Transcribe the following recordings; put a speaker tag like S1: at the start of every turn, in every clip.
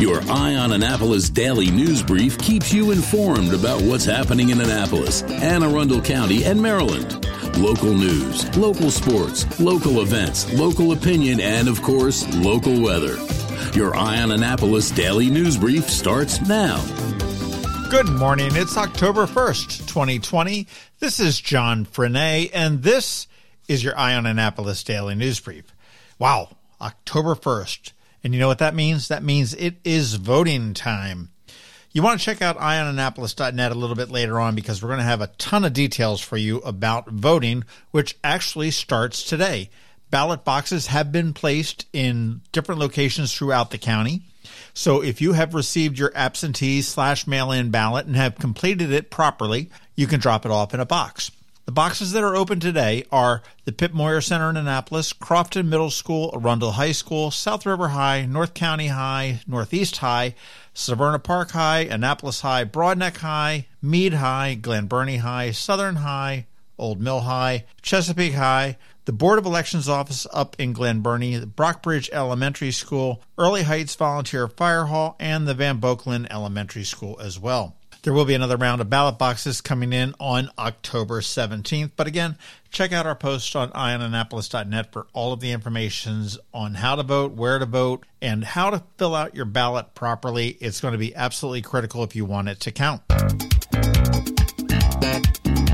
S1: Your Eye on Annapolis daily news brief keeps you informed about what's happening in Annapolis, Anne Arundel County, and Maryland. Local news, local sports, local events, local opinion, and of course, local weather. Your Eye on Annapolis daily news brief starts now.
S2: Good morning. It's October 1st, 2020. This is John Frenaye, and this is your Eye on Annapolis daily news brief. Wow, October 1st. And you know what that means? That means it is voting time. You want to check out eyeonannapolis.net a little bit later on because we're going to have a ton of details for you about voting, which actually starts today. Ballot boxes have been placed in different locations throughout the county. So if you have received your absentee slash mail in ballot and have completed it properly, you can drop it off in a box. The boxes that are open today are the Pip Moyer Center in Annapolis, Crofton Middle School, Arundel High School, South River High, North County High, Northeast High, Severna Park High, Annapolis High, Broadneck High, Meade High, Glen Burnie High, Southern High, Old Mill High, Chesapeake High, the Board of Elections office up in Glen Burnie, the Brockbridge Elementary School, Earleigh Heights Volunteer Fire Hall, and the Van Bokkelen Elementary School as well. There will be another round of ballot boxes coming in on October 17th. But again, check out our post on eyeonannapolis.net for all of the information on how to vote, where to vote, and how to fill out your ballot properly. It's going to be absolutely critical if you want it to count.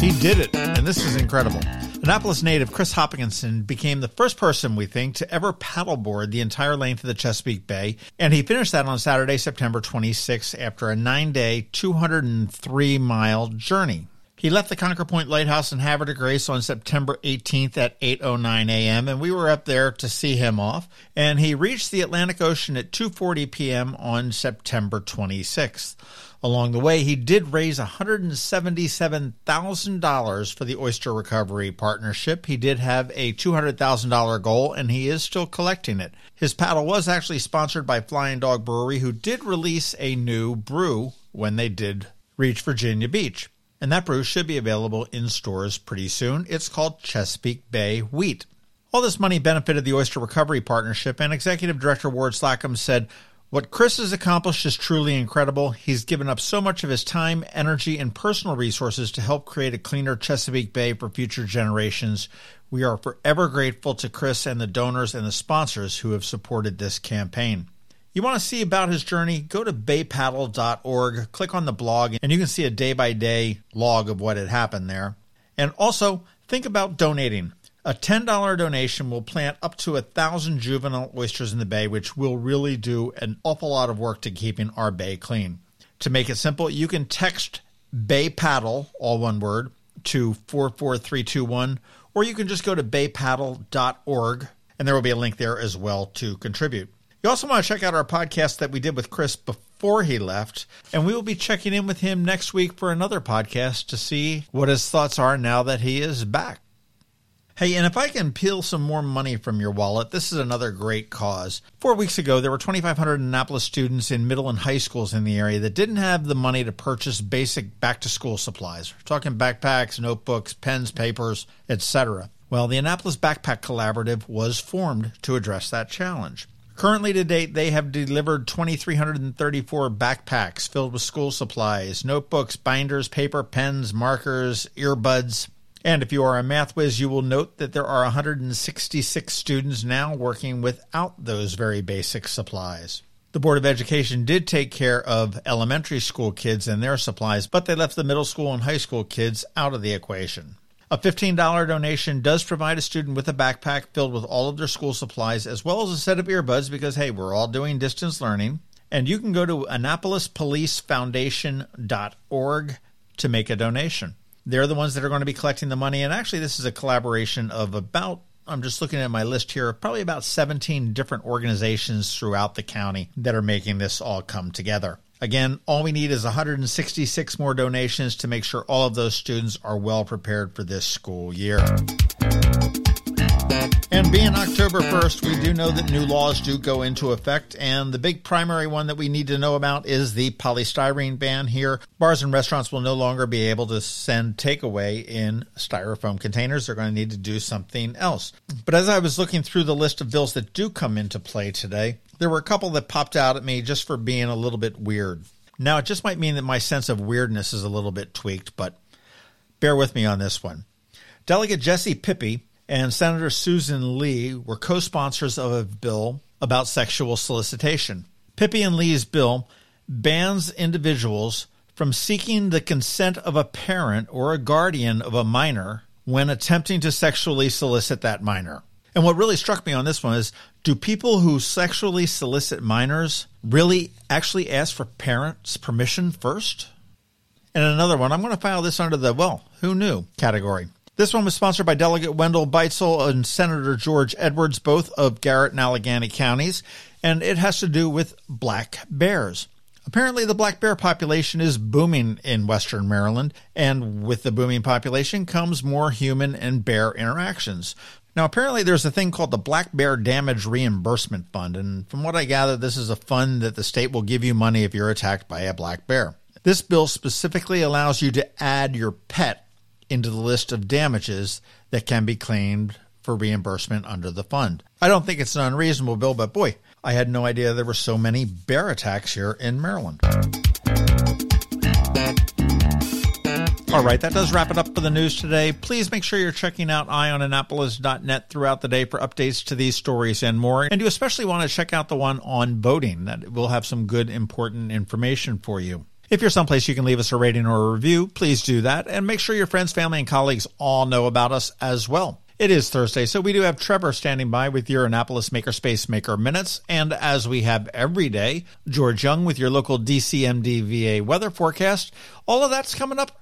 S2: He did it, and this is incredible. Annapolis native Chris Hopkinson became the first person, we think, to ever paddleboard the entire length of the Chesapeake Bay, and he finished that on Saturday, September 26, after a nine day, 203 mile journey. He left the Concord Point Lighthouse in Havre de Grace on September 18th at 8:09 a.m. and we were up there to see him off. And he reached the Atlantic Ocean at 2:40 p.m. on September 26th. Along the way, he did raise $177,000 for the Oyster Recovery Partnership. He did have a $200,000 goal, and he is still collecting it. His paddle was actually sponsored by Flying Dog Brewery, who did release a new brew when they did reach Virginia Beach. And that brew should be available in stores pretty soon. It's called Chesapeake Bay Wheat. All this money benefited the Oyster Recovery Partnership, and Executive Director Ward Slacum said, what Chris has accomplished is truly incredible. He's given up so much of his time, energy, and personal resources to help create a cleaner Chesapeake Bay for future generations. We are forever grateful to Chris and the donors and the sponsors who have supported this campaign. You want to see about his journey? Go to baypaddle.org, click on the blog, and you can see a day by day log of what had happened there. And also, think about donating. A $10 donation will plant up to a thousand juvenile oysters in the bay, which will really do an awful lot of work to keeping our bay clean. To make it simple, you can text Bay Paddle, all one word, to 44321, or you can just go to baypaddle.org, and there will be a link there as well to contribute. You also want to check out our podcast that we did with Chris before he left, and we will be checking in with him next week for another podcast to see what his thoughts are now that he is back. Hey, and if I can peel some more money from your wallet, this is another great cause. Four weeks ago, there were 2,500 Annapolis students in middle and high schools in the area that didn't have the money to purchase basic back to school supplies. We're talking backpacks, notebooks, pens, papers, etc. Well, the Annapolis Backpack Collaborative was formed to address that challenge. Currently, to date, they have delivered 2,334 backpacks filled with school supplies, notebooks, binders, paper, pens, markers, earbuds, and if you are a math whiz, you will note that there are 166 students now working without those very basic supplies. The Board of Education did take care of elementary school kids and their supplies, but they left the middle school and high school kids out of the equation. A $15 donation does provide a student with a backpack filled with all of their school supplies as well as a set of earbuds because, hey, we're all doing distance learning. And you can go to AnnapolisPoliceFoundation.org to make a donation. They're the ones that are going to be collecting the money. And actually, this is a collaboration of about, I'm just looking at my list here, probably about 17 different organizations throughout the county that are making this all come together. Again, all we need is 166 more donations to make sure all of those students are well prepared for this school year. And being October 1st, we do know that new laws do go into effect. And the big primary one that we need to know about is the polystyrene ban here. Bars and restaurants will no longer be able to send takeaway in styrofoam containers. They're going to need to do something else. But as I was looking through the list of bills that do come into play today, there were a couple that popped out at me just for being a little bit weird. Now, it just might mean that my sense of weirdness is a little bit tweaked, but bear with me on this one. Delegate Jesse Pippy and Senator Susan Lee were co sponsors of a bill about sexual solicitation. Pippy and Lee's bill bans individuals from seeking the consent of a parent or a guardian of a minor when attempting to sexually solicit that minor. And what really struck me on this one is do people who sexually solicit minors really actually ask for parents' permission first? And another one, I'm going to file this under the, well, who knew category. This one was sponsored by Delegate Wendell Beitzel and Senator George Edwards, both of Garrett and Allegany counties, and it has to do with black bears. Apparently, the black bear population is booming in western Maryland, and with the booming population comes more human and bear interactions. Now, apparently, there's a thing called the Black Bear Damage Reimbursement Fund, and from what I gather, this is a fund that the state will give you money if you're attacked by a black bear. This bill specifically allows you to add your pet into the list of damages that can be claimed for reimbursement under the fund. I don't think it's an unreasonable bill, but boy, I had no idea there were so many bear attacks here in Maryland. All right, that does wrap it up for the news today. Please make sure you're checking out eyeonannapolis.net throughout the day for updates to these stories and more. And you especially want to check out the one on boating that will have some good, important information for you. If you're someplace you can leave us a rating or a review, please do that. And make sure your friends, family, and colleagues all know about us as well. It is Thursday, so we do have Trevor standing by with your Annapolis Makerspace Maker Minutes. And as we have every day, George Young with your local DCMD VA weather forecast. All of that's coming up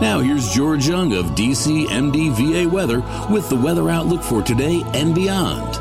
S1: Now here's George Young of DCMD VA weather with the weather outlook for today and beyond.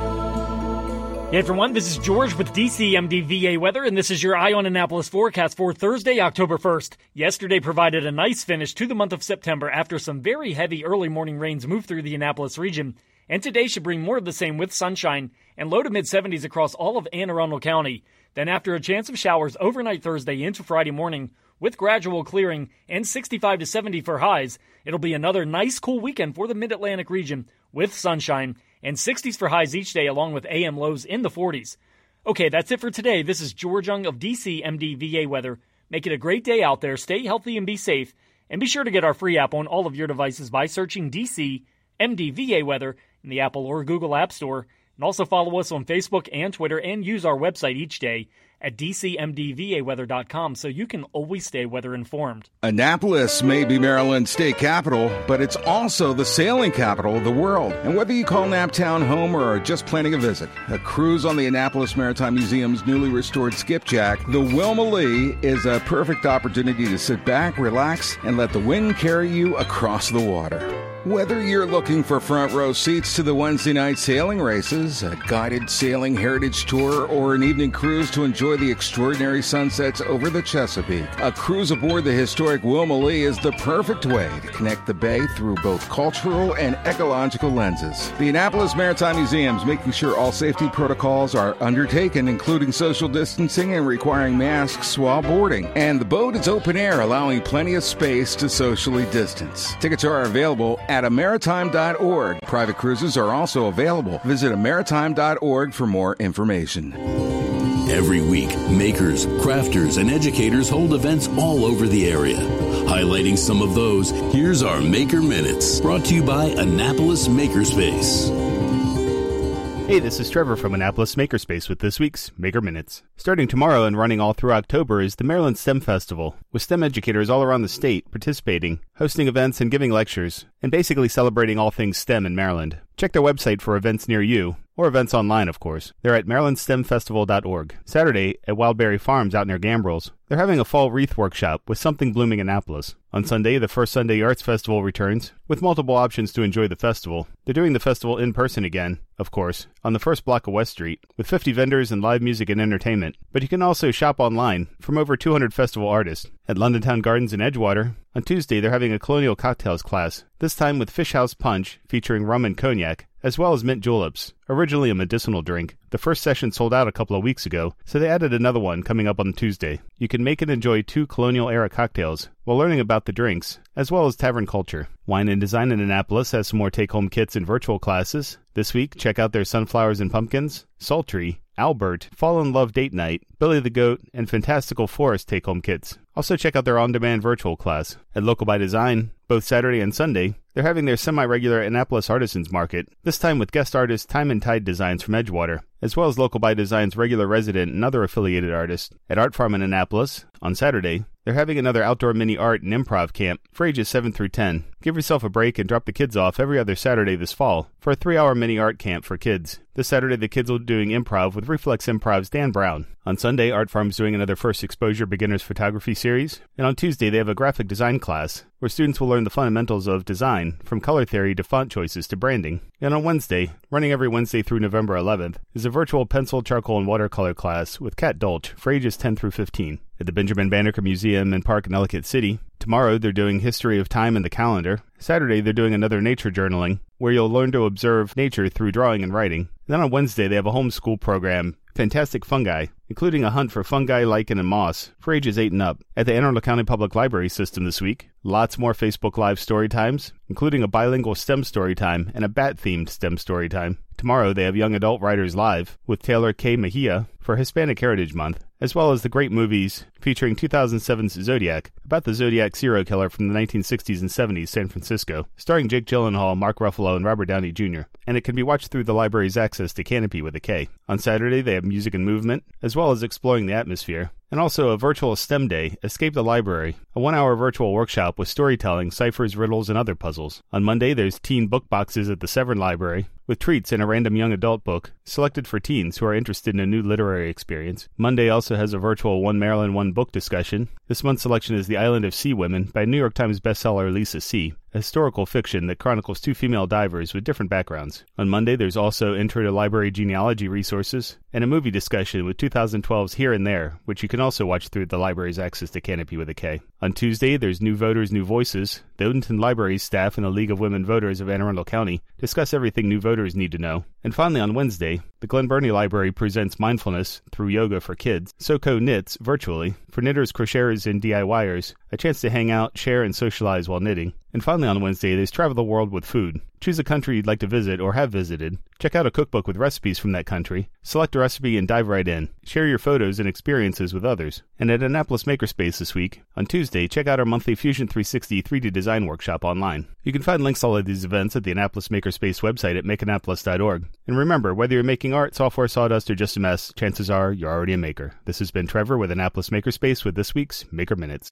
S3: Hey everyone, this is George with DCMD VA Weather, and this is your Eye on Annapolis forecast for Thursday, October 1st. Yesterday provided a nice finish to the month of September after some very heavy early morning rains moved through the Annapolis region, and today should bring more of the same with sunshine and low to mid 70s across all of Anne Arundel County. Then, after a chance of showers overnight Thursday into Friday morning, with gradual clearing and 65 to 70 for highs, it'll be another nice cool weekend for the mid Atlantic region with sunshine and 60s for highs each day, along with AM lows in the 40s. Okay, that's it for today. This is George Young of DC MDVA Weather. Make it a great day out there. Stay healthy and be safe. And be sure to get our free app on all of your devices by searching DC MDVA Weather in the Apple or Google App Store. And also follow us on Facebook and Twitter and use our website each day at dcmdvaweather.com so you can always stay weather informed.
S4: Annapolis may be Maryland's state capital, but it's also the sailing capital of the world. And whether you call Naptown home or are just planning a visit, a cruise on the Annapolis Maritime Museum's newly restored skipjack, the Wilma Lee, is a perfect opportunity to sit back, relax, and let the wind carry you across the water. Whether you're looking for front row seats to the Wednesday night sailing races, a guided sailing heritage tour, or an evening cruise to enjoy the extraordinary sunsets over the Chesapeake, a cruise aboard the historic Wilma Lee is the perfect way to connect the bay through both cultural and ecological lenses. The Annapolis Maritime Museum is making sure all safety protocols are undertaken, including social distancing and requiring masks while boarding. And the boat is open air, allowing plenty of space to socially distance. Tickets are available at amaritime.org. Private cruises are also available. Visit amaritime.org for more information.
S1: Every week, makers, crafters, and educators hold events all over the area. Highlighting some of those, here's our Maker Minutes, brought to you by Annapolis Makerspace.
S5: Hey, this is Trevor from Annapolis Makerspace with this week's Maker Minutes. Starting tomorrow and running all through October is the Maryland STEM Festival, with STEM educators all around the state participating, hosting events and giving lectures, and basically celebrating all things STEM in Maryland. Check their website for events near you, or events online, of course. They're at marylandstemfestival.org. Saturday at Wildberry Farms out near Gambrills, they're having a fall wreath workshop with Something Blooming in Annapolis. On Sunday, the first Sunday Arts Festival returns, with multiple options to enjoy the festival. They're doing the festival in person again, of course, on the first block of West Street, with 50 vendors and live music and entertainment. But you can also shop online from over 200 festival artists. At London Town Gardens in Edgewater, on Tuesday they're having a colonial cocktails class, this time with Fish House Punch featuring rum and cognac, as well as mint juleps, originally a medicinal drink. The first session sold out a couple of weeks ago, so they added another one coming up on Tuesday. You can make and enjoy two colonial era cocktails while learning about the drinks, as well as tavern culture. Wine and Design in Annapolis has some more take home kits and virtual classes. This week, check out their Sunflowers and Pumpkins, Sultry, Albert, Fall in Love Date Night, Billy the Goat, and Fantastical Forest take home kits. Also, check out their on demand virtual class. At Local by Design, both Saturday and Sunday, they're having their semi regular Annapolis Artisans Market, this time with guest artist Time and Tide Designs from Edgewater, as well as Local by Design's regular resident and other affiliated artists. At Art Farm in Annapolis, on Saturday, they're having another outdoor mini art and improv camp for ages 7 through 10. Give yourself a break and drop the kids off every other Saturday this fall for a three hour mini art camp for kids. This Saturday, the kids will be doing improv with Reflex Improv's Dan Brown. On Sunday, Art Farm's is doing another First Exposure Beginners Photography series. And on Tuesday, they have a graphic design class where students will learn the fundamentals of design, from color theory to font choices to branding. And on Wednesday, running every Wednesday through November 11th, is a virtual pencil, charcoal, and watercolor class with Kat Dolch for ages 10 through 15 at the Benjamin Banneker Museum and Park in Ellicott City. Tomorrow, they're doing History of Time in the Calendar. Saturday, they're doing another nature journaling, where you'll learn to observe nature through drawing and writing. Then on Wednesday, they have a homeschool program, Fantastic Fungi, including a hunt for fungi, lichen, and moss for ages 8 and up. At the Anne Arundel County Public Library System this week, lots more Facebook Live story times, including a bilingual STEM story time and a bat themed STEM story time. Tomorrow, they have Young Adult Writers Live with Taylor K. Mejia for Hispanic Heritage Month, as well as the great movies featuring 2007's Zodiac, about the Zodiac serial killer from the 1960s and 70s San Francisco, starring Jake Gyllenhaal, Mark Ruffalo, and Robert Downey Jr., and it can be watched through the library's access to Kanopy with a K. On Saturday, they have music and movement, as well as exploring the atmosphere, and also a virtual STEM day, Escape the Library, a one hour virtual workshop with storytelling, ciphers, riddles, and other puzzles. On Monday, there's teen book boxes at the Severn Library, with treats and a random young adult book, selected for teens who are interested in a new literary experience. Monday also has a virtual One Maryland One book discussion. This month's selection is The Island of Sea Women by New York Times bestseller Lisa See, a historical fiction that chronicles two female divers with different backgrounds. On Monday, there's also Intro to Library Genealogy Resources, and a movie discussion with 2012's Here and There, which you can also watch through the library's access to Kanopy with a K. On Tuesday, there's New Voters, New Voices. The Odenton Library's staff and the League of Women Voters of Anne Arundel County discuss everything new voters need to know. And finally, on Wednesday, the Glen Burnie Library presents mindfulness through yoga for kids. SoCo knits virtually for knitters, crocheters, and DIYers, a chance to hang out, share, and socialize while knitting. And finally, on Wednesday, there's Travel the World with Food. Choose a country you'd like to visit or have visited. Check out a cookbook with recipes from that country. Select a recipe and dive right in. Share your photos and experiences with others. And at Annapolis Makerspace this week, on Tuesday, check out our monthly Fusion 360 3D design workshop online. You can find links to all of these events at the Annapolis Makerspace website at makeannapolis.org. And remember, whether you're making art, software, sawdust, or just a mess, chances are you're already a maker. This has been Trevor with Annapolis Makerspace with this week's Maker Minutes.